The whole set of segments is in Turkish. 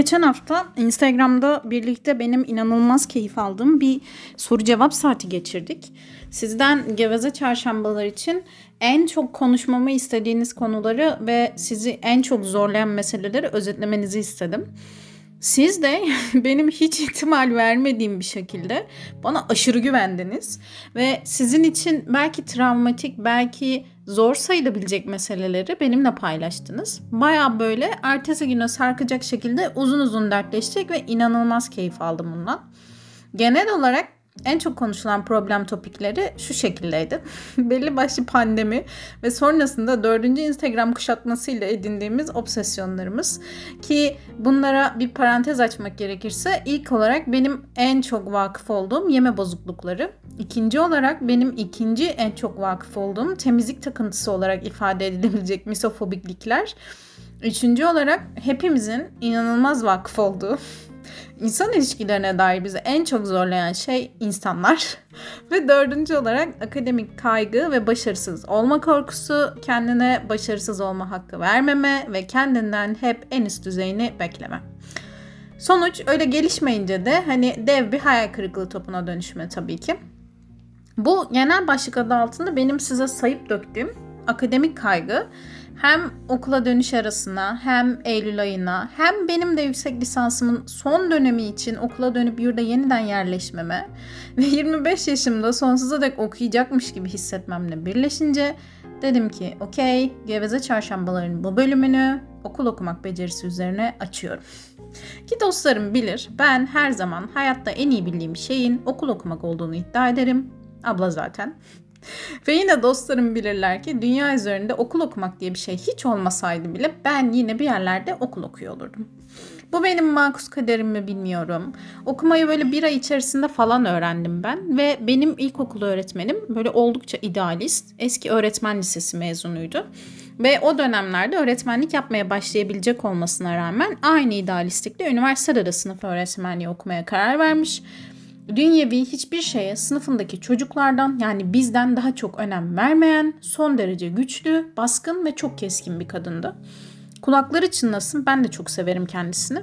Geçen hafta Instagram'da birlikte benim inanılmaz keyif aldığım bir soru cevap saati geçirdik. Sizden geveze çarşambalar için en çok konuşmamı istediğiniz konuları ve sizi en çok zorlayan meseleleri özetlemenizi istedim. Siz de benim hiç ihtimal vermediğim bir şekilde bana aşırı güvendiniz ve sizin için belki travmatik, belki zor sayılabilecek meseleleri benimle paylaştınız. Baya böyle ertesi güne sarkacak şekilde uzun uzun dertleştik ve inanılmaz keyif aldım bundan. Genel olarak en çok konuşulan problem topikleri şu şekildeydi. Belli başlı pandemi ve sonrasında dördüncü Instagram kuşatmasıyla edindiğimiz obsesyonlarımız. Ki bunlara bir parantez açmak gerekirse ilk olarak benim en çok vakıf olduğum yeme bozuklukları. İkinci olarak benim ikinci en çok vakıf olduğum temizlik takıntısı olarak ifade edilebilecek misofobiklikler. Üçüncü olarak hepimizin inanılmaz vakıf olduğu İnsan ilişkilerine dair bizi en çok zorlayan şey insanlar. ve dördüncü olarak akademik kaygı ve başarısız olma korkusu, kendine başarısız olma hakkı vermeme ve kendinden hep en üst düzeyini bekleme. Sonuç öyle gelişmeyince de hani dev bir hayal kırıklığı topuna dönüşme tabii ki. Bu genel başlık adı altında benim size sayıp döktüğüm akademik kaygı hem okula dönüş arasına hem Eylül ayına hem benim de yüksek lisansımın son dönemi için okula dönüp yurda yeniden yerleşmeme ve 25 yaşımda sonsuza dek okuyacakmış gibi hissetmemle birleşince dedim ki okey Geveze Çarşambaların bu bölümünü okul okumak becerisi üzerine açıyorum. Ki dostlarım bilir ben her zaman hayatta en iyi bildiğim şeyin okul okumak olduğunu iddia ederim. Abla zaten. Ve yine dostlarım bilirler ki dünya üzerinde okul okumak diye bir şey hiç olmasaydı bile ben yine bir yerlerde okul okuyor olurdum. Bu benim makus kaderim mi bilmiyorum. Okumayı böyle bir ay içerisinde falan öğrendim ben. Ve benim ilkokul öğretmenim böyle oldukça idealist. Eski öğretmen lisesi mezunuydu. Ve o dönemlerde öğretmenlik yapmaya başlayabilecek olmasına rağmen aynı idealistlikle üniversitede sınıf öğretmenliği okumaya karar vermiş. Dünyevi hiçbir şeye sınıfındaki çocuklardan yani bizden daha çok önem vermeyen, son derece güçlü, baskın ve çok keskin bir kadındı. Kulakları çınlasın ben de çok severim kendisini.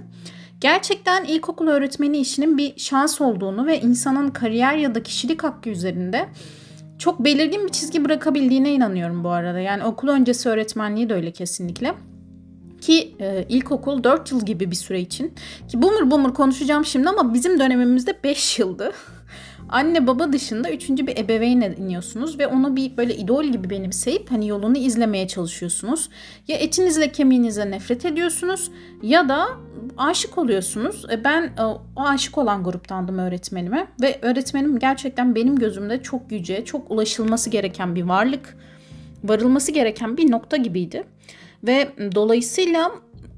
Gerçekten ilkokul öğretmeni işinin bir şans olduğunu ve insanın kariyer ya da kişilik hakkı üzerinde çok belirgin bir çizgi bırakabildiğine inanıyorum bu arada. Yani okul öncesi öğretmenliği de öyle kesinlikle. Ki e, ilkokul 4 yıl gibi bir süre için. Ki boomer boomer konuşacağım şimdi ama bizim dönemimizde 5 yıldı. Anne baba dışında üçüncü bir ebeveyn iniyorsunuz ve onu bir böyle idol gibi benimseyip hani yolunu izlemeye çalışıyorsunuz. Ya etinizle kemiğinizle nefret ediyorsunuz ya da aşık oluyorsunuz. E ben e, o aşık olan gruptandım öğretmenime ve öğretmenim gerçekten benim gözümde çok yüce, çok ulaşılması gereken bir varlık, varılması gereken bir nokta gibiydi. Ve dolayısıyla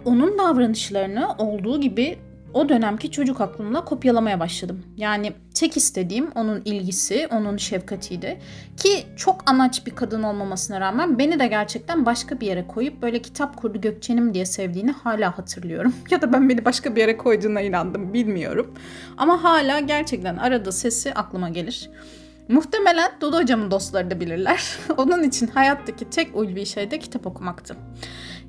onun davranışlarını olduğu gibi o dönemki çocuk aklımla kopyalamaya başladım. Yani tek istediğim onun ilgisi, onun şefkatiydi. Ki çok anaç bir kadın olmamasına rağmen beni de gerçekten başka bir yere koyup böyle kitap kurdu Gökçen'im diye sevdiğini hala hatırlıyorum. ya da ben beni başka bir yere koyduğuna inandım bilmiyorum. Ama hala gerçekten arada sesi aklıma gelir. Muhtemelen Dodo hocamın dostları da bilirler. Onun için hayattaki tek ulvi şey de kitap okumaktı.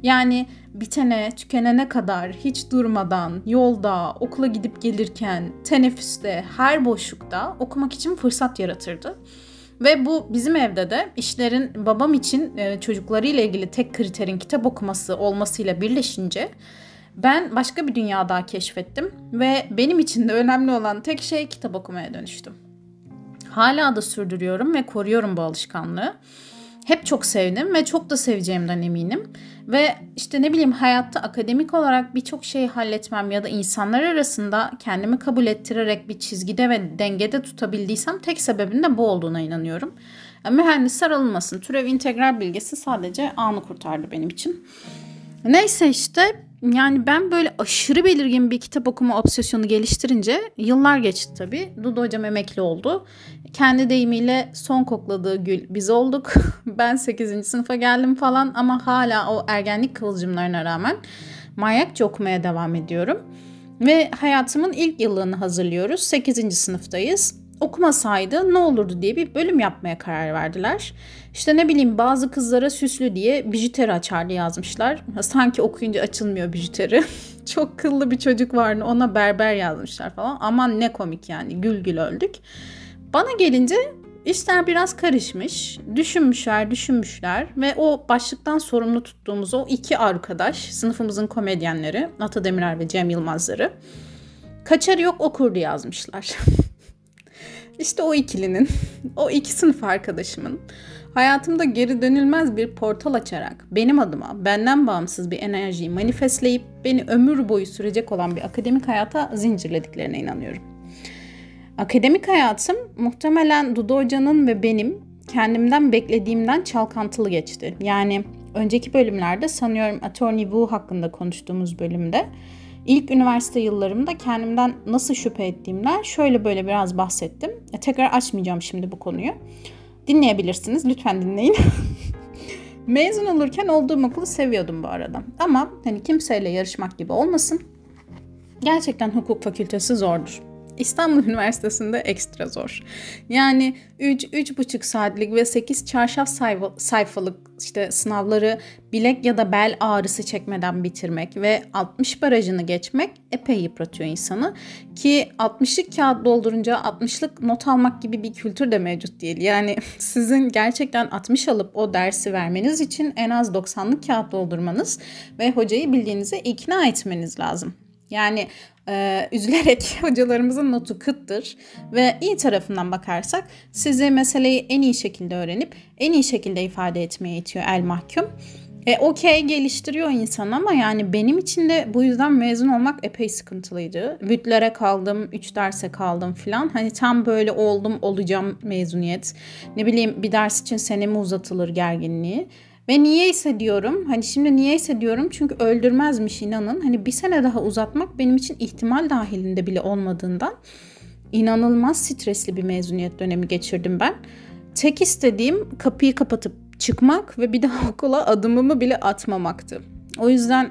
Yani bitene, tükenene kadar hiç durmadan, yolda, okula gidip gelirken, teneffüste, her boşlukta okumak için fırsat yaratırdı. Ve bu bizim evde de işlerin babam için e, çocuklarıyla ilgili tek kriterin kitap okuması olmasıyla birleşince ben başka bir dünya daha keşfettim ve benim için de önemli olan tek şey kitap okumaya dönüştüm. Hala da sürdürüyorum ve koruyorum bu alışkanlığı. Hep çok sevdim ve çok da seveceğimden eminim. Ve işte ne bileyim hayatta akademik olarak birçok şeyi halletmem ya da insanlar arasında kendimi kabul ettirerek bir çizgide ve dengede tutabildiysem tek sebebin de bu olduğuna inanıyorum. Mühendis sarılmasın. Türev integral bilgisi sadece anı kurtardı benim için. Neyse işte yani ben böyle aşırı belirgin bir kitap okuma obsesyonu geliştirince yıllar geçti tabii. Dudu hocam emekli oldu. Kendi deyimiyle son kokladığı gül biz olduk. ben 8. sınıfa geldim falan ama hala o ergenlik kıvılcımlarına rağmen manyakça okumaya devam ediyorum. Ve hayatımın ilk yılını hazırlıyoruz. 8. sınıftayız. Okumasaydı ne olurdu diye bir bölüm yapmaya karar verdiler. İşte ne bileyim bazı kızlara süslü diye bijuteri açardı yazmışlar. Sanki okuyunca açılmıyor bijuteri. Çok kıllı bir çocuk vardı ona berber yazmışlar falan. Aman ne komik yani gül gül öldük. Bana gelince işler biraz karışmış. Düşünmüşler, düşünmüşler ve o başlıktan sorumlu tuttuğumuz o iki arkadaş, sınıfımızın komedyenleri, Ata Demirer ve Cem Yılmazları, kaçarı yok okurdu yazmışlar. İşte o ikilinin, o iki sınıf arkadaşımın hayatımda geri dönülmez bir portal açarak benim adıma benden bağımsız bir enerjiyi manifestleyip beni ömür boyu sürecek olan bir akademik hayata zincirlediklerine inanıyorum. Akademik hayatım muhtemelen Dudu Hoca'nın ve benim kendimden beklediğimden çalkantılı geçti. Yani önceki bölümlerde sanıyorum Attorney Wu hakkında konuştuğumuz bölümde İlk üniversite yıllarımda kendimden nasıl şüphe ettiğimden şöyle böyle biraz bahsettim. E, tekrar açmayacağım şimdi bu konuyu. Dinleyebilirsiniz. Lütfen dinleyin. Mezun olurken olduğum okulu seviyordum bu arada. Ama hani kimseyle yarışmak gibi olmasın. Gerçekten hukuk fakültesi zordur. İstanbul Üniversitesi'nde ekstra zor. Yani 3 3,5 saatlik ve 8 çarşaf sayfa, sayfalık işte sınavları bilek ya da bel ağrısı çekmeden bitirmek ve 60 barajını geçmek epey yıpratıyor insanı. Ki 60'lık kağıt doldurunca 60'lık not almak gibi bir kültür de mevcut değil. Yani sizin gerçekten 60 alıp o dersi vermeniz için en az 90'lık kağıt doldurmanız ve hocayı bildiğinize ikna etmeniz lazım. Yani e, üzülerek hocalarımızın notu kıttır ve iyi tarafından bakarsak sizi meseleyi en iyi şekilde öğrenip en iyi şekilde ifade etmeye itiyor el mahkum. E, Okey geliştiriyor insan ama yani benim için de bu yüzden mezun olmak epey sıkıntılıydı. Bütlere kaldım, 3 derse kaldım filan. Hani tam böyle oldum olacağım mezuniyet. Ne bileyim bir ders için senemi uzatılır gerginliği. Ve niye hissediyorum? Hani şimdi niye hissediyorum? Çünkü öldürmezmiş inanın. Hani bir sene daha uzatmak benim için ihtimal dahilinde bile olmadığından inanılmaz stresli bir mezuniyet dönemi geçirdim ben. Tek istediğim kapıyı kapatıp çıkmak ve bir daha okula adımımı bile atmamaktı. O yüzden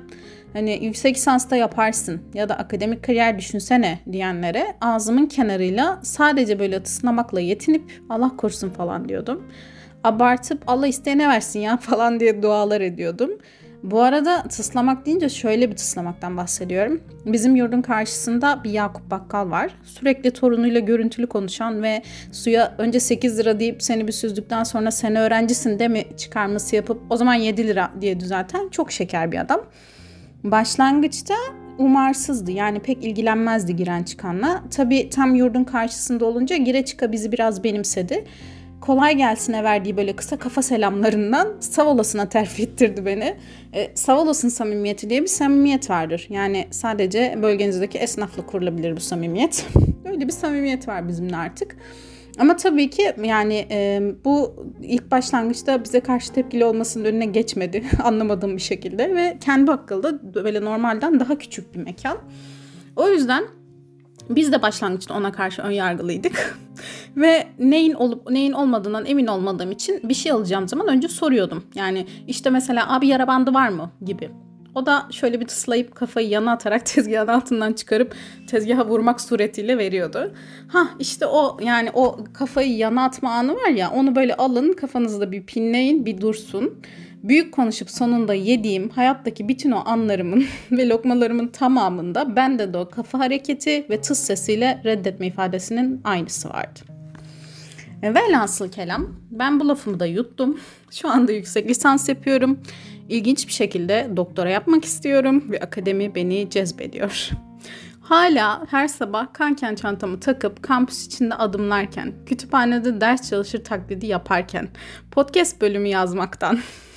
hani yüksek lisansta yaparsın ya da akademik kariyer düşünsene diyenlere ağzımın kenarıyla sadece böyle tıslamakla yetinip Allah korusun falan diyordum abartıp Allah isteyene versin ya falan diye dualar ediyordum. Bu arada tıslamak deyince şöyle bir tıslamaktan bahsediyorum. Bizim yurdun karşısında bir Yakup Bakkal var. Sürekli torunuyla görüntülü konuşan ve suya önce 8 lira deyip seni bir süzdükten sonra sen öğrencisin de mi çıkarması yapıp o zaman 7 lira diye düzelten çok şeker bir adam. Başlangıçta umarsızdı yani pek ilgilenmezdi giren çıkanla. Tabii tam yurdun karşısında olunca gire çıka bizi biraz benimsedi kolay gelsine verdiği böyle kısa kafa selamlarından Savolas'ına terfi ettirdi beni. E, Savolas'ın samimiyeti diye bir samimiyet vardır. Yani sadece bölgenizdeki esnafla kurulabilir bu samimiyet. Öyle bir samimiyet var bizimle artık. Ama tabii ki yani e, bu ilk başlangıçta bize karşı tepkili olmasının önüne geçmedi anlamadığım bir şekilde ve kendi akılda böyle normalden daha küçük bir mekan. O yüzden biz de başlangıçta ona karşı ön yargılıydık. Ve neyin olup neyin olmadığından emin olmadığım için bir şey alacağım zaman önce soruyordum. Yani işte mesela abi yara bandı var mı gibi. O da şöyle bir tıslayıp kafayı yana atarak tezgahın altından çıkarıp tezgaha vurmak suretiyle veriyordu. Ha işte o yani o kafayı yana atma anı var ya onu böyle alın kafanızda bir pinleyin bir dursun. Büyük konuşup sonunda yediğim hayattaki bütün o anlarımın ve lokmalarımın tamamında bende de o kafa hareketi ve tıs sesiyle reddetme ifadesinin aynısı vardı. Velhasıl kelam ben bu lafımı da yuttum. Şu anda yüksek lisans yapıyorum. İlginç bir şekilde doktora yapmak istiyorum ve akademi beni cezbediyor. Hala her sabah kanken çantamı takıp kampüs içinde adımlarken, kütüphanede ders çalışır taklidi yaparken, podcast bölümü yazmaktan,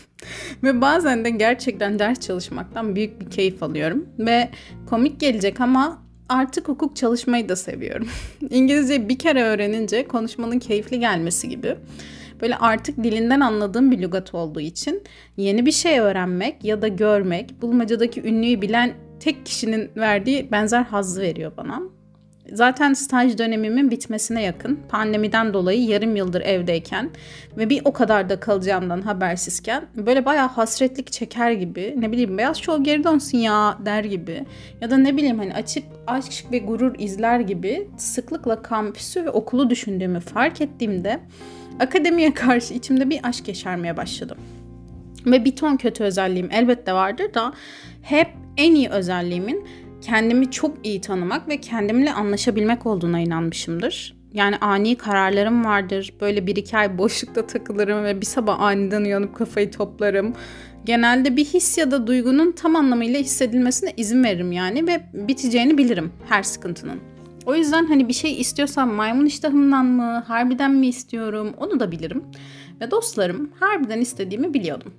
Ve bazen de gerçekten ders çalışmaktan büyük bir keyif alıyorum. Ve komik gelecek ama artık hukuk çalışmayı da seviyorum. İngilizce bir kere öğrenince konuşmanın keyifli gelmesi gibi. Böyle artık dilinden anladığım bir lügat olduğu için yeni bir şey öğrenmek ya da görmek, bulmacadaki ünlüyü bilen tek kişinin verdiği benzer hazzı veriyor bana. Zaten staj dönemimin bitmesine yakın. Pandemiden dolayı yarım yıldır evdeyken ve bir o kadar da kalacağımdan habersizken böyle bayağı hasretlik çeker gibi ne bileyim beyaz şov geri dönsün ya der gibi ya da ne bileyim hani açık aşk ve gurur izler gibi sıklıkla kampüsü ve okulu düşündüğümü fark ettiğimde akademiye karşı içimde bir aşk yaşarmaya başladım. Ve bir ton kötü özelliğim elbette vardır da hep en iyi özelliğimin kendimi çok iyi tanımak ve kendimle anlaşabilmek olduğuna inanmışımdır. Yani ani kararlarım vardır. Böyle bir iki ay boşlukta takılırım ve bir sabah aniden uyanıp kafayı toplarım. Genelde bir his ya da duygunun tam anlamıyla hissedilmesine izin veririm yani ve biteceğini bilirim her sıkıntının. O yüzden hani bir şey istiyorsam maymun iştahımdan mı, harbiden mi istiyorum onu da bilirim. Ve dostlarım harbiden istediğimi biliyordum.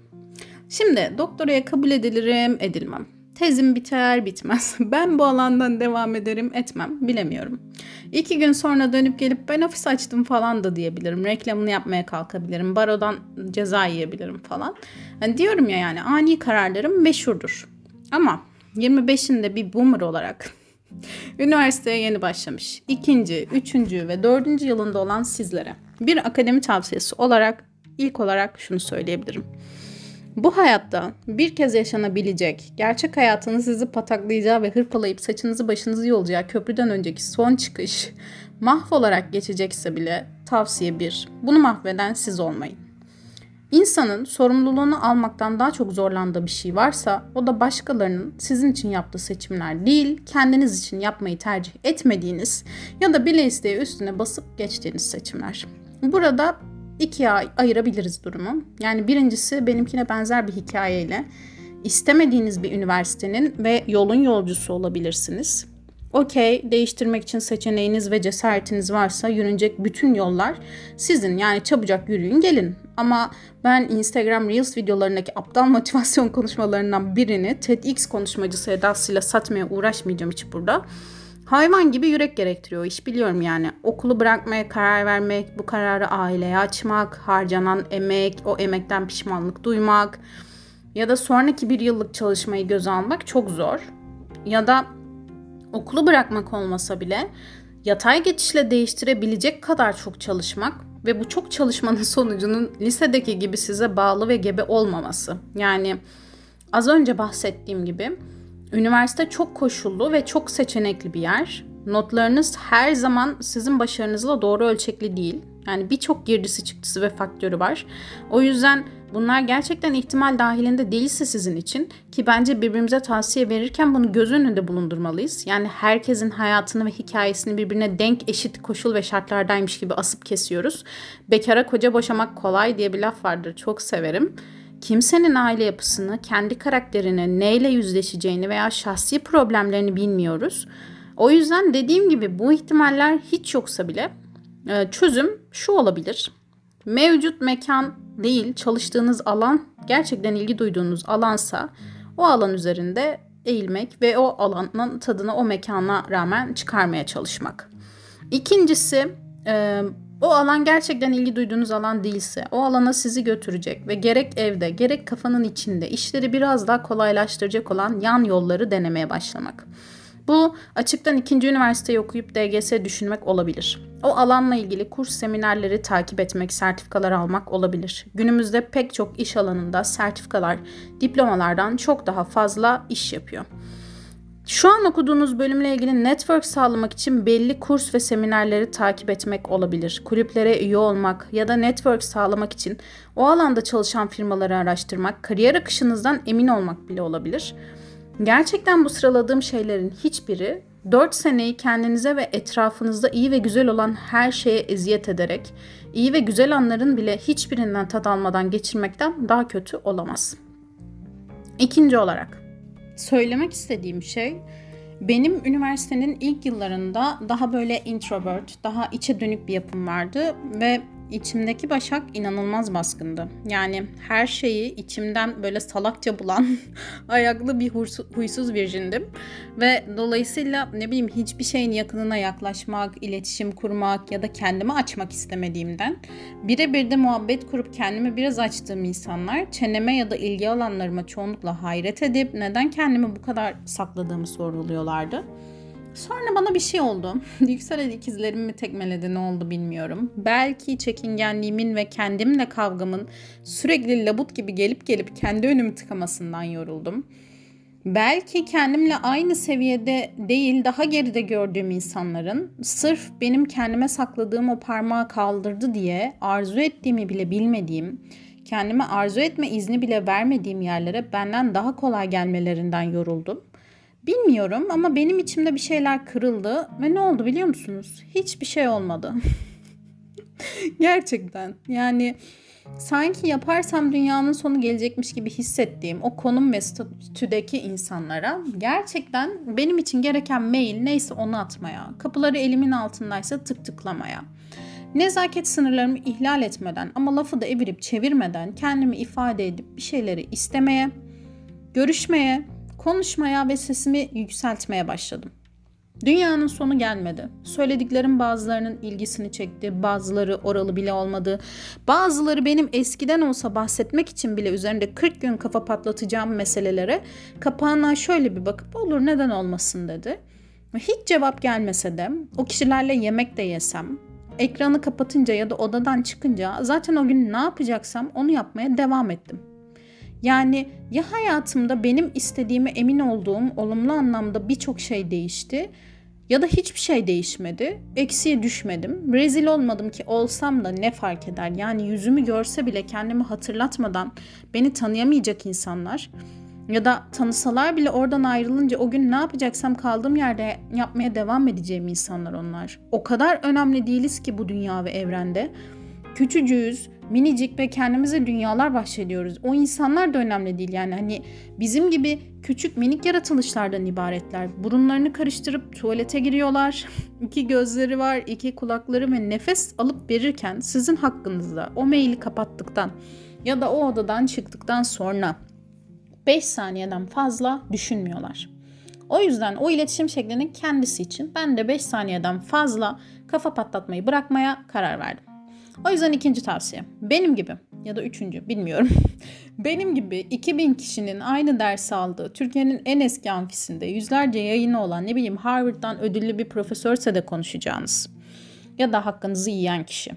Şimdi doktoraya kabul edilirim, edilmem. Tezim biter bitmez. Ben bu alandan devam ederim etmem bilemiyorum. İki gün sonra dönüp gelip ben ofis açtım falan da diyebilirim. Reklamını yapmaya kalkabilirim. Barodan ceza yiyebilirim falan. Hani diyorum ya yani ani kararlarım meşhurdur. Ama 25'inde bir boomer olarak üniversiteye yeni başlamış. ikinci, üçüncü ve dördüncü yılında olan sizlere bir akademi tavsiyesi olarak ilk olarak şunu söyleyebilirim. Bu hayatta bir kez yaşanabilecek, gerçek hayatını sizi pataklayacağı ve hırpalayıp saçınızı başınızı yolacağı köprüden önceki son çıkış mahvolarak geçecekse bile tavsiye bir, bunu mahveden siz olmayın. İnsanın sorumluluğunu almaktan daha çok zorlandığı bir şey varsa o da başkalarının sizin için yaptığı seçimler değil, kendiniz için yapmayı tercih etmediğiniz ya da bile isteye üstüne basıp geçtiğiniz seçimler. Burada ikiye ayırabiliriz durumu. Yani birincisi benimkine benzer bir hikayeyle istemediğiniz bir üniversitenin ve yolun yolcusu olabilirsiniz. Okey, değiştirmek için seçeneğiniz ve cesaretiniz varsa yürünecek bütün yollar sizin. Yani çabucak yürüyün gelin. Ama ben Instagram Reels videolarındaki aptal motivasyon konuşmalarından birini TEDx konuşmacısı edasıyla satmaya uğraşmayacağım hiç burada. Hayvan gibi yürek gerektiriyor iş biliyorum yani. Okulu bırakmaya karar vermek, bu kararı aileye açmak, harcanan emek, o emekten pişmanlık duymak ya da sonraki bir yıllık çalışmayı göze almak çok zor. Ya da okulu bırakmak olmasa bile yatay geçişle değiştirebilecek kadar çok çalışmak ve bu çok çalışmanın sonucunun lisedeki gibi size bağlı ve gebe olmaması. Yani az önce bahsettiğim gibi Üniversite çok koşullu ve çok seçenekli bir yer. Notlarınız her zaman sizin başarınızla doğru ölçekli değil. Yani birçok girdisi çıktısı ve faktörü var. O yüzden bunlar gerçekten ihtimal dahilinde değilse sizin için ki bence birbirimize tavsiye verirken bunu göz önünde bulundurmalıyız. Yani herkesin hayatını ve hikayesini birbirine denk eşit koşul ve şartlardaymış gibi asıp kesiyoruz. Bekara koca boşamak kolay diye bir laf vardır. Çok severim kimsenin aile yapısını, kendi karakterini, neyle yüzleşeceğini veya şahsi problemlerini bilmiyoruz. O yüzden dediğim gibi bu ihtimaller hiç yoksa bile e, çözüm şu olabilir. Mevcut mekan değil, çalıştığınız alan gerçekten ilgi duyduğunuz alansa o alan üzerinde eğilmek ve o alanın tadını o mekana rağmen çıkarmaya çalışmak. İkincisi e, o alan gerçekten ilgi duyduğunuz alan değilse, o alana sizi götürecek ve gerek evde gerek kafanın içinde işleri biraz daha kolaylaştıracak olan yan yolları denemeye başlamak. Bu açıktan ikinci üniversiteyi okuyup DGS düşünmek olabilir. O alanla ilgili kurs seminerleri takip etmek, sertifikalar almak olabilir. Günümüzde pek çok iş alanında sertifikalar diplomalardan çok daha fazla iş yapıyor. Şu an okuduğunuz bölümle ilgili network sağlamak için belli kurs ve seminerleri takip etmek olabilir. Kulüplere üye olmak ya da network sağlamak için o alanda çalışan firmaları araştırmak, kariyer akışınızdan emin olmak bile olabilir. Gerçekten bu sıraladığım şeylerin hiçbiri 4 seneyi kendinize ve etrafınızda iyi ve güzel olan her şeye eziyet ederek, iyi ve güzel anların bile hiçbirinden tad almadan geçirmekten daha kötü olamaz. İkinci olarak söylemek istediğim şey benim üniversitenin ilk yıllarında daha böyle introvert, daha içe dönük bir yapım vardı ve İçimdeki Başak inanılmaz baskındı. Yani her şeyi içimden böyle salakça bulan ayaklı bir huysuz virjindim. Ve dolayısıyla ne bileyim hiçbir şeyin yakınına yaklaşmak, iletişim kurmak ya da kendimi açmak istemediğimden birebir de muhabbet kurup kendimi biraz açtığım insanlar çeneme ya da ilgi alanlarıma çoğunlukla hayret edip neden kendimi bu kadar sakladığımı sorguluyorlardı. Sonra bana bir şey oldu. Yükselen ikizlerimi mi tekmeledi ne oldu bilmiyorum. Belki çekingenliğimin ve kendimle kavgamın sürekli labut gibi gelip gelip kendi önümü tıkamasından yoruldum. Belki kendimle aynı seviyede değil daha geride gördüğüm insanların sırf benim kendime sakladığım o parmağı kaldırdı diye arzu ettiğimi bile bilmediğim, kendime arzu etme izni bile vermediğim yerlere benden daha kolay gelmelerinden yoruldum. Bilmiyorum ama benim içimde bir şeyler kırıldı ve ne oldu biliyor musunuz? Hiçbir şey olmadı. Gerçekten yani sanki yaparsam dünyanın sonu gelecekmiş gibi hissettiğim o konum ve statüdeki insanlara gerçekten benim için gereken mail neyse onu atmaya, kapıları elimin altındaysa tık tıklamaya, nezaket sınırlarımı ihlal etmeden ama lafı da evirip çevirmeden kendimi ifade edip bir şeyleri istemeye, görüşmeye, konuşmaya ve sesimi yükseltmeye başladım. Dünyanın sonu gelmedi. Söylediklerim bazılarının ilgisini çekti, bazıları oralı bile olmadı. Bazıları benim eskiden olsa bahsetmek için bile üzerinde 40 gün kafa patlatacağım meselelere kapağına şöyle bir bakıp olur neden olmasın dedi. Hiç cevap gelmese de o kişilerle yemek de yesem, ekranı kapatınca ya da odadan çıkınca zaten o gün ne yapacaksam onu yapmaya devam ettim. Yani ya hayatımda benim istediğime emin olduğum olumlu anlamda birçok şey değişti ya da hiçbir şey değişmedi. Eksiye düşmedim. Rezil olmadım ki olsam da ne fark eder? Yani yüzümü görse bile kendimi hatırlatmadan beni tanıyamayacak insanlar ya da tanısalar bile oradan ayrılınca o gün ne yapacaksam kaldığım yerde yapmaya devam edeceğim insanlar onlar. O kadar önemli değiliz ki bu dünya ve evrende. Küçücüğüz, minicik ve kendimize dünyalar bahşediyoruz. O insanlar da önemli değil yani hani bizim gibi küçük minik yaratılışlardan ibaretler. Burunlarını karıştırıp tuvalete giriyorlar. iki gözleri var, iki kulakları ve nefes alıp verirken sizin hakkınızda o maili kapattıktan ya da o odadan çıktıktan sonra 5 saniyeden fazla düşünmüyorlar. O yüzden o iletişim şeklinin kendisi için ben de 5 saniyeden fazla kafa patlatmayı bırakmaya karar verdim. O yüzden ikinci tavsiye. Benim gibi ya da üçüncü bilmiyorum. Benim gibi 2000 kişinin aynı ders aldığı Türkiye'nin en eski amfisinde yüzlerce yayını olan ne bileyim Harvard'dan ödüllü bir profesörse de konuşacağınız. Ya da hakkınızı yiyen kişi.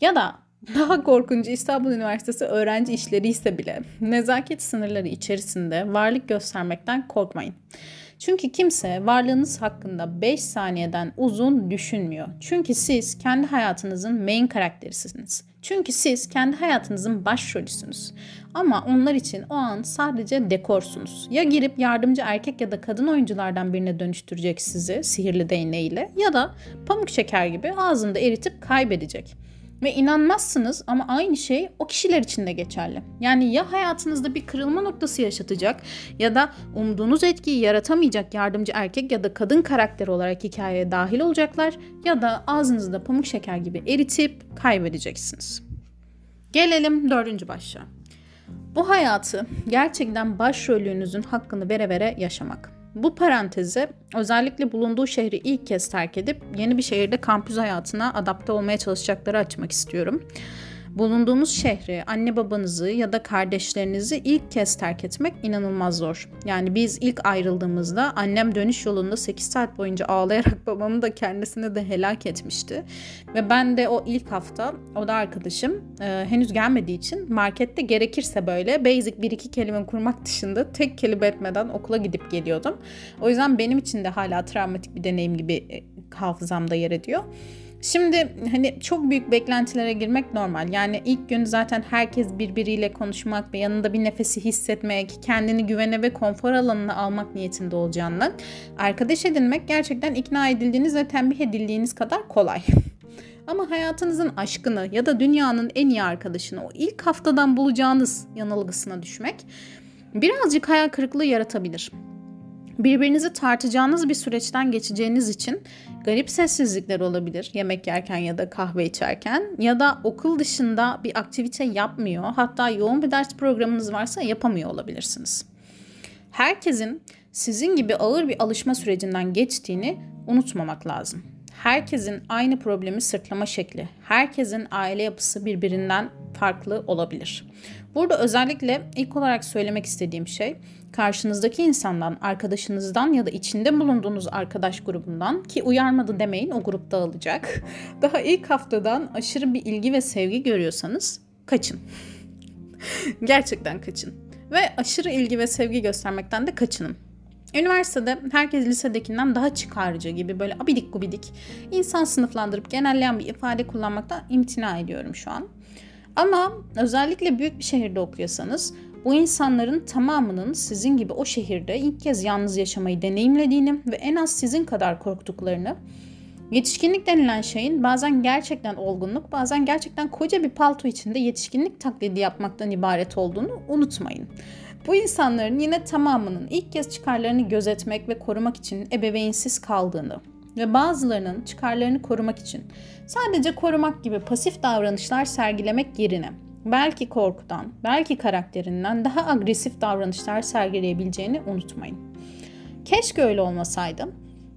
Ya da daha korkuncu İstanbul Üniversitesi öğrenci işleri ise bile nezaket sınırları içerisinde varlık göstermekten korkmayın. Çünkü kimse varlığınız hakkında 5 saniyeden uzun düşünmüyor. Çünkü siz kendi hayatınızın main karakterisiniz. Çünkü siz kendi hayatınızın başrolüsünüz. Ama onlar için o an sadece dekorsunuz. Ya girip yardımcı erkek ya da kadın oyunculardan birine dönüştürecek sizi sihirli değneğiyle ya da pamuk şeker gibi ağzında eritip kaybedecek. Ve inanmazsınız ama aynı şey o kişiler için de geçerli. Yani ya hayatınızda bir kırılma noktası yaşatacak ya da umduğunuz etkiyi yaratamayacak yardımcı erkek ya da kadın karakter olarak hikayeye dahil olacaklar ya da ağzınızda pamuk şeker gibi eritip kaybedeceksiniz. Gelelim dördüncü başlığa. Bu hayatı gerçekten başrolünüzün hakkını vere vere yaşamak. Bu parantezi özellikle bulunduğu şehri ilk kez terk edip yeni bir şehirde kampüs hayatına adapte olmaya çalışacakları açmak istiyorum bulunduğunuz şehri, anne babanızı ya da kardeşlerinizi ilk kez terk etmek inanılmaz zor. Yani biz ilk ayrıldığımızda annem dönüş yolunda 8 saat boyunca ağlayarak babamı da kendisini de helak etmişti. Ve ben de o ilk hafta o da arkadaşım e, henüz gelmediği için markette gerekirse böyle basic bir iki kelime kurmak dışında tek kelime etmeden okula gidip geliyordum. O yüzden benim için de hala travmatik bir deneyim gibi e, hafızamda yer ediyor. Şimdi hani çok büyük beklentilere girmek normal. Yani ilk gün zaten herkes birbiriyle konuşmak ve yanında bir nefesi hissetmek, kendini güvene ve konfor alanına almak niyetinde olacağından arkadaş edinmek gerçekten ikna edildiğiniz ve tembih edildiğiniz kadar kolay. Ama hayatınızın aşkını ya da dünyanın en iyi arkadaşını o ilk haftadan bulacağınız yanılgısına düşmek birazcık hayal kırıklığı yaratabilir birbirinizi tartacağınız bir süreçten geçeceğiniz için garip sessizlikler olabilir yemek yerken ya da kahve içerken ya da okul dışında bir aktivite yapmıyor hatta yoğun bir ders programınız varsa yapamıyor olabilirsiniz. Herkesin sizin gibi ağır bir alışma sürecinden geçtiğini unutmamak lazım. Herkesin aynı problemi sırtlama şekli, herkesin aile yapısı birbirinden farklı olabilir. Burada özellikle ilk olarak söylemek istediğim şey karşınızdaki insandan, arkadaşınızdan ya da içinde bulunduğunuz arkadaş grubundan ki uyarmadı demeyin o grup dağılacak. Daha ilk haftadan aşırı bir ilgi ve sevgi görüyorsanız kaçın. Gerçekten kaçın. Ve aşırı ilgi ve sevgi göstermekten de kaçının. Üniversitede herkes lisedekinden daha çıkarcı gibi böyle abidik gubidik insan sınıflandırıp genelleyen bir ifade kullanmaktan imtina ediyorum şu an. Ama özellikle büyük bir şehirde okuyorsanız bu insanların tamamının sizin gibi o şehirde ilk kez yalnız yaşamayı deneyimlediğini ve en az sizin kadar korktuklarını, yetişkinlik denilen şeyin bazen gerçekten olgunluk, bazen gerçekten koca bir palto içinde yetişkinlik taklidi yapmaktan ibaret olduğunu unutmayın. Bu insanların yine tamamının ilk kez çıkarlarını gözetmek ve korumak için ebeveynsiz kaldığını ve bazılarının çıkarlarını korumak için sadece korumak gibi pasif davranışlar sergilemek yerine belki korkudan, belki karakterinden daha agresif davranışlar sergileyebileceğini unutmayın. Keşke öyle olmasaydı.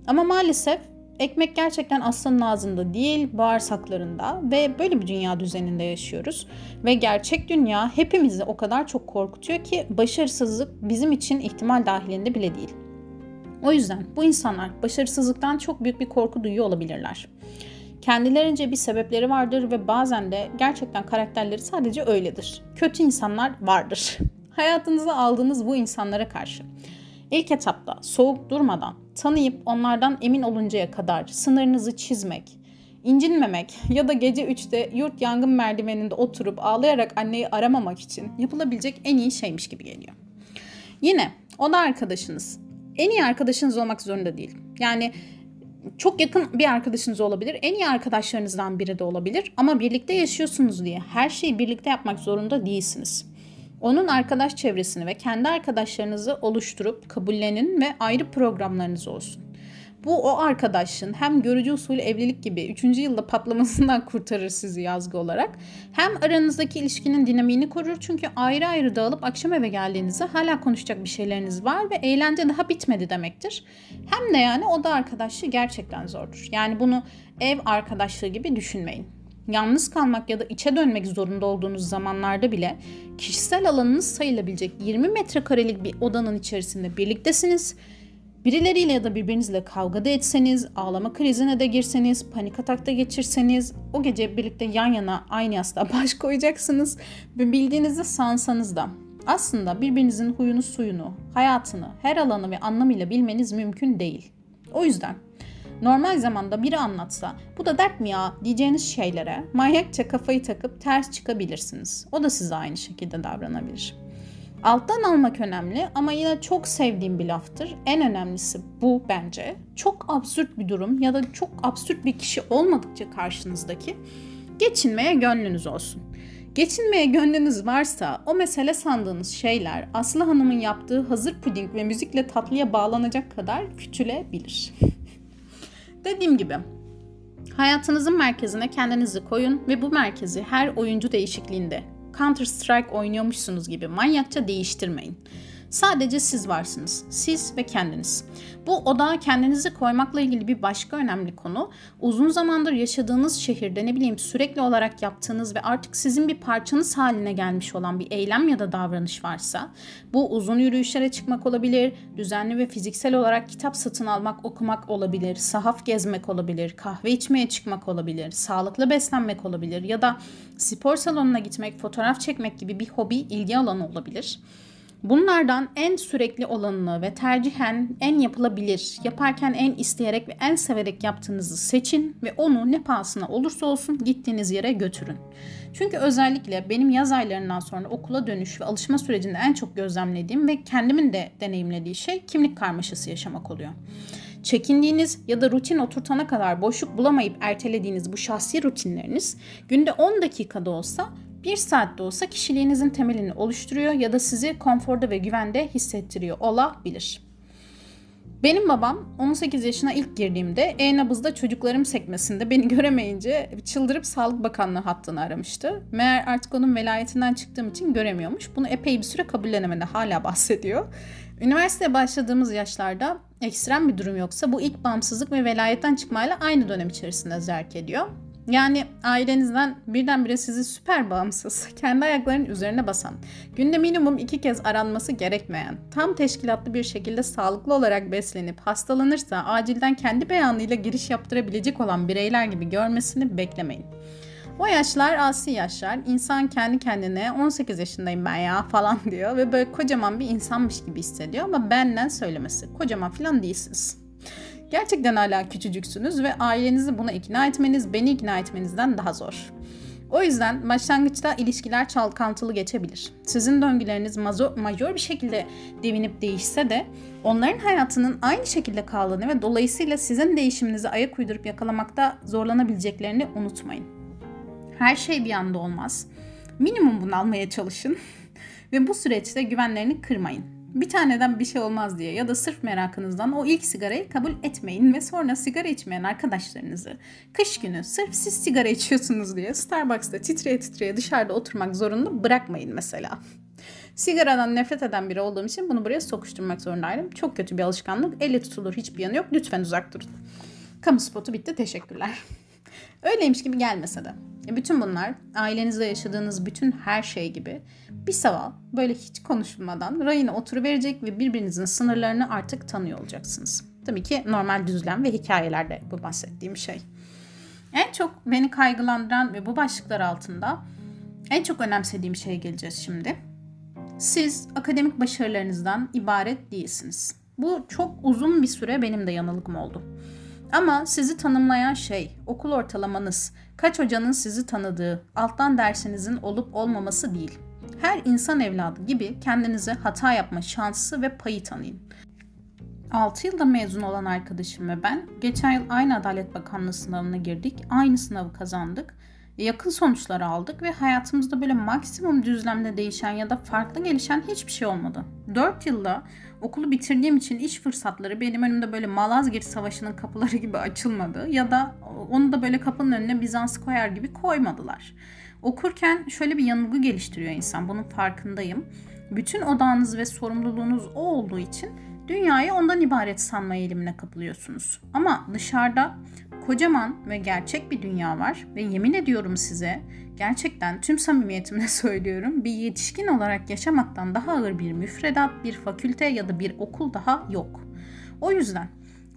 Ama maalesef ekmek gerçekten aslanın ağzında değil, bağırsaklarında ve böyle bir dünya düzeninde yaşıyoruz. Ve gerçek dünya hepimizi o kadar çok korkutuyor ki başarısızlık bizim için ihtimal dahilinde bile değil. O yüzden bu insanlar başarısızlıktan çok büyük bir korku duyuyor olabilirler. Kendilerince bir sebepleri vardır ve bazen de gerçekten karakterleri sadece öyledir. Kötü insanlar vardır. Hayatınıza aldığınız bu insanlara karşı ilk etapta soğuk durmadan tanıyıp onlardan emin oluncaya kadar sınırınızı çizmek, incinmemek ya da gece 3'te yurt yangın merdiveninde oturup ağlayarak anneyi aramamak için yapılabilecek en iyi şeymiş gibi geliyor. Yine o da arkadaşınız. En iyi arkadaşınız olmak zorunda değil. Yani çok yakın bir arkadaşınız olabilir. En iyi arkadaşlarınızdan biri de olabilir. Ama birlikte yaşıyorsunuz diye her şeyi birlikte yapmak zorunda değilsiniz. Onun arkadaş çevresini ve kendi arkadaşlarınızı oluşturup kabullenin ve ayrı programlarınız olsun. Bu o arkadaşın hem görücü usulü evlilik gibi 3. yılda patlamasından kurtarır sizi yazgı olarak. Hem aranızdaki ilişkinin dinamiğini korur çünkü ayrı ayrı dağılıp akşam eve geldiğinizde hala konuşacak bir şeyleriniz var ve eğlence daha bitmedi demektir. Hem de yani o da arkadaşlığı gerçekten zordur. Yani bunu ev arkadaşlığı gibi düşünmeyin. Yalnız kalmak ya da içe dönmek zorunda olduğunuz zamanlarda bile kişisel alanınız sayılabilecek 20 metrekarelik bir odanın içerisinde birliktesiniz Birileriyle ya da birbirinizle kavga da etseniz, ağlama krizine de girseniz, panik atakta geçirseniz o gece birlikte yan yana aynı yastığa baş koyacaksınız ve bildiğinizde sansanız da aslında birbirinizin huyunu suyunu, hayatını, her alanı ve anlamıyla bilmeniz mümkün değil. O yüzden normal zamanda biri anlatsa bu da dert mi ya diyeceğiniz şeylere manyakça kafayı takıp ters çıkabilirsiniz. O da size aynı şekilde davranabilir. Alttan almak önemli ama yine çok sevdiğim bir laftır. En önemlisi bu bence. Çok absürt bir durum ya da çok absürt bir kişi olmadıkça karşınızdaki geçinmeye gönlünüz olsun. Geçinmeye gönlünüz varsa o mesele sandığınız şeyler Aslı Hanım'ın yaptığı hazır puding ve müzikle tatlıya bağlanacak kadar küçülebilir. Dediğim gibi hayatınızın merkezine kendinizi koyun ve bu merkezi her oyuncu değişikliğinde Counter Strike oynuyormuşsunuz gibi manyakça değiştirmeyin. Sadece siz varsınız. Siz ve kendiniz. Bu odağa kendinizi koymakla ilgili bir başka önemli konu. Uzun zamandır yaşadığınız şehirde ne bileyim sürekli olarak yaptığınız ve artık sizin bir parçanız haline gelmiş olan bir eylem ya da davranış varsa bu uzun yürüyüşlere çıkmak olabilir, düzenli ve fiziksel olarak kitap satın almak, okumak olabilir, sahaf gezmek olabilir, kahve içmeye çıkmak olabilir, sağlıklı beslenmek olabilir ya da spor salonuna gitmek, fotoğraf çekmek gibi bir hobi, ilgi alanı olabilir. Bunlardan en sürekli olanını ve tercihen en yapılabilir, yaparken en isteyerek ve en severek yaptığınızı seçin ve onu ne pahasına olursa olsun gittiğiniz yere götürün. Çünkü özellikle benim yaz aylarından sonra okula dönüş ve alışma sürecinde en çok gözlemlediğim ve kendimin de deneyimlediği şey kimlik karmaşası yaşamak oluyor. Çekindiğiniz ya da rutin oturtana kadar boşluk bulamayıp ertelediğiniz bu şahsi rutinleriniz günde 10 dakikada olsa bir saatte olsa kişiliğinizin temelini oluşturuyor ya da sizi konforda ve güvende hissettiriyor olabilir. Benim babam 18 yaşına ilk girdiğimde e-nabızda çocuklarım sekmesinde beni göremeyince çıldırıp Sağlık Bakanlığı hattını aramıştı. Meğer artık onun velayetinden çıktığım için göremiyormuş. Bunu epey bir süre kabullenemedi hala bahsediyor. Üniversiteye başladığımız yaşlarda ekstrem bir durum yoksa bu ilk bağımsızlık ve velayetten çıkmayla aynı dönem içerisinde zerk ediyor. Yani ailenizden birdenbire sizi süper bağımsız, kendi ayaklarının üzerine basan, günde minimum iki kez aranması gerekmeyen, tam teşkilatlı bir şekilde sağlıklı olarak beslenip hastalanırsa acilden kendi beyanıyla giriş yaptırabilecek olan bireyler gibi görmesini beklemeyin. O yaşlar asi yaşlar. İnsan kendi kendine 18 yaşındayım ben ya falan diyor ve böyle kocaman bir insanmış gibi hissediyor ama benden söylemesi. Kocaman falan değilsiniz. Gerçekten hala küçücüksünüz ve ailenizi buna ikna etmeniz beni ikna etmenizden daha zor. O yüzden başlangıçta ilişkiler çalkantılı geçebilir. Sizin döngüleriniz mazo, majör bir şekilde devinip değişse de onların hayatının aynı şekilde kaldığını ve dolayısıyla sizin değişiminize ayak uydurup yakalamakta zorlanabileceklerini unutmayın. Her şey bir anda olmaz. Minimum bunu almaya çalışın ve bu süreçte güvenlerini kırmayın bir taneden bir şey olmaz diye ya da sırf merakınızdan o ilk sigarayı kabul etmeyin ve sonra sigara içmeyen arkadaşlarınızı kış günü sırf siz sigara içiyorsunuz diye Starbucks'ta titreye titreye dışarıda oturmak zorunda bırakmayın mesela. Sigaradan nefret eden biri olduğum için bunu buraya sokuşturmak zorundaydım. Çok kötü bir alışkanlık. Elle tutulur hiçbir yanı yok. Lütfen uzak durun. Kamu spotu bitti. Teşekkürler. Öyleymiş gibi gelmese de. E, bütün bunlar ailenizde yaşadığınız bütün her şey gibi bir sabah böyle hiç konuşulmadan rayına oturuverecek ve birbirinizin sınırlarını artık tanıyor olacaksınız. Tabii ki normal düzlem ve hikayelerde bu bahsettiğim şey. En çok beni kaygılandıran ve bu başlıklar altında en çok önemsediğim şeye geleceğiz şimdi. Siz akademik başarılarınızdan ibaret değilsiniz. Bu çok uzun bir süre benim de yanılgım oldu. Ama sizi tanımlayan şey okul ortalamanız, kaç hocanın sizi tanıdığı, alttan dersinizin olup olmaması değil. Her insan evladı gibi kendinize hata yapma şansı ve payı tanıyın. 6 yılda mezun olan arkadaşım ve ben geçen yıl aynı Adalet Bakanlığı sınavına girdik. Aynı sınavı kazandık. Yakın sonuçlar aldık ve hayatımızda böyle maksimum düzlemde değişen ya da farklı gelişen hiçbir şey olmadı. 4 yılda okulu bitirdiğim için iş fırsatları benim önümde böyle Malazgirt Savaşı'nın kapıları gibi açılmadı ya da onu da böyle kapının önüne Bizans koyar gibi koymadılar. Okurken şöyle bir yanılgı geliştiriyor insan. Bunun farkındayım. Bütün odağınız ve sorumluluğunuz o olduğu için dünyayı ondan ibaret sanma eğilimine kapılıyorsunuz. Ama dışarıda kocaman ve gerçek bir dünya var ve yemin ediyorum size gerçekten tüm samimiyetimle söylüyorum bir yetişkin olarak yaşamaktan daha ağır bir müfredat, bir fakülte ya da bir okul daha yok. O yüzden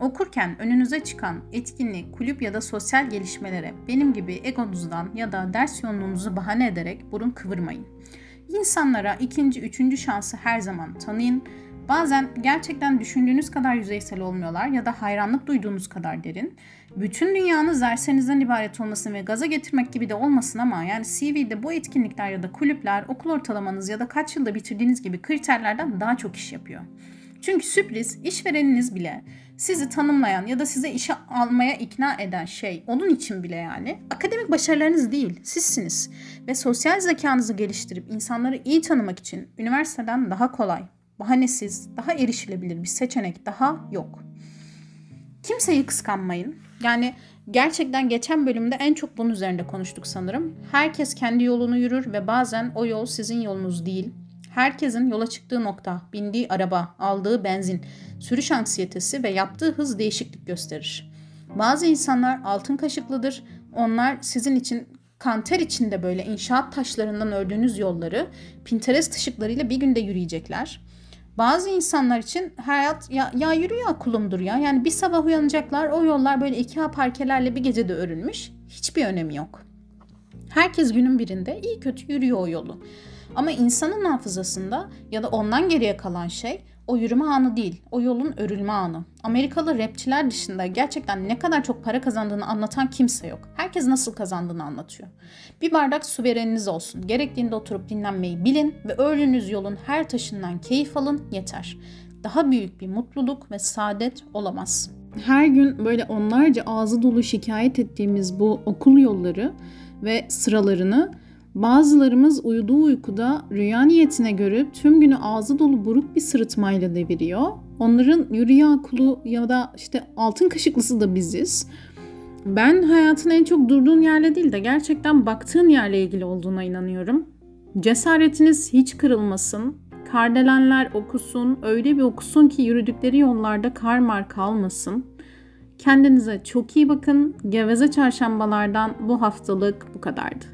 Okurken önünüze çıkan etkinlik, kulüp ya da sosyal gelişmelere benim gibi egonuzdan ya da ders yoğunluğunuzu bahane ederek burun kıvırmayın. İnsanlara ikinci, üçüncü şansı her zaman tanıyın. Bazen gerçekten düşündüğünüz kadar yüzeysel olmuyorlar ya da hayranlık duyduğunuz kadar derin. Bütün dünyanız derslerinizden ibaret olmasın ve gaza getirmek gibi de olmasın ama yani CV'de bu etkinlikler ya da kulüpler okul ortalamanız ya da kaç yılda bitirdiğiniz gibi kriterlerden daha çok iş yapıyor. Çünkü sürpriz işvereniniz bile sizi tanımlayan ya da size işe almaya ikna eden şey onun için bile yani akademik başarılarınız değil sizsiniz. Ve sosyal zekanızı geliştirip insanları iyi tanımak için üniversiteden daha kolay, bahanesiz, daha erişilebilir bir seçenek daha yok. Kimseyi kıskanmayın. Yani gerçekten geçen bölümde en çok bunun üzerinde konuştuk sanırım. Herkes kendi yolunu yürür ve bazen o yol sizin yolunuz değil. Herkesin yola çıktığı nokta, bindiği araba, aldığı benzin, sürüş anksiyetesi ve yaptığı hız değişiklik gösterir. Bazı insanlar altın kaşıklıdır. Onlar sizin için kanter içinde böyle inşaat taşlarından ördüğünüz yolları Pinterest ışıklarıyla bir günde yürüyecekler. Bazı insanlar için hayat ya, ya yürü ya kulumdur ya. Yani bir sabah uyanacaklar o yollar böyle iki parkelerle bir gecede örülmüş. Hiçbir önemi yok. Herkes günün birinde iyi kötü yürüyor o yolu. Ama insanın hafızasında ya da ondan geriye kalan şey o yürüme anı değil, o yolun örülme anı. Amerikalı rapçiler dışında gerçekten ne kadar çok para kazandığını anlatan kimse yok. Herkes nasıl kazandığını anlatıyor. Bir bardak su vereniniz olsun. Gerektiğinde oturup dinlenmeyi bilin ve öğrünüz yolun her taşından keyif alın yeter. Daha büyük bir mutluluk ve saadet olamaz. Her gün böyle onlarca ağzı dolu şikayet ettiğimiz bu okul yolları ve sıralarını Bazılarımız uyuduğu uykuda rüya niyetine göre tüm günü ağzı dolu buruk bir sırıtmayla deviriyor. Onların yürüya kulu ya da işte altın kaşıklısı da biziz. Ben hayatın en çok durduğun yerle değil de gerçekten baktığın yerle ilgili olduğuna inanıyorum. Cesaretiniz hiç kırılmasın. Kardelenler okusun, öyle bir okusun ki yürüdükleri yollarda karmar kalmasın. Kendinize çok iyi bakın. Geveze çarşambalardan bu haftalık bu kadardı.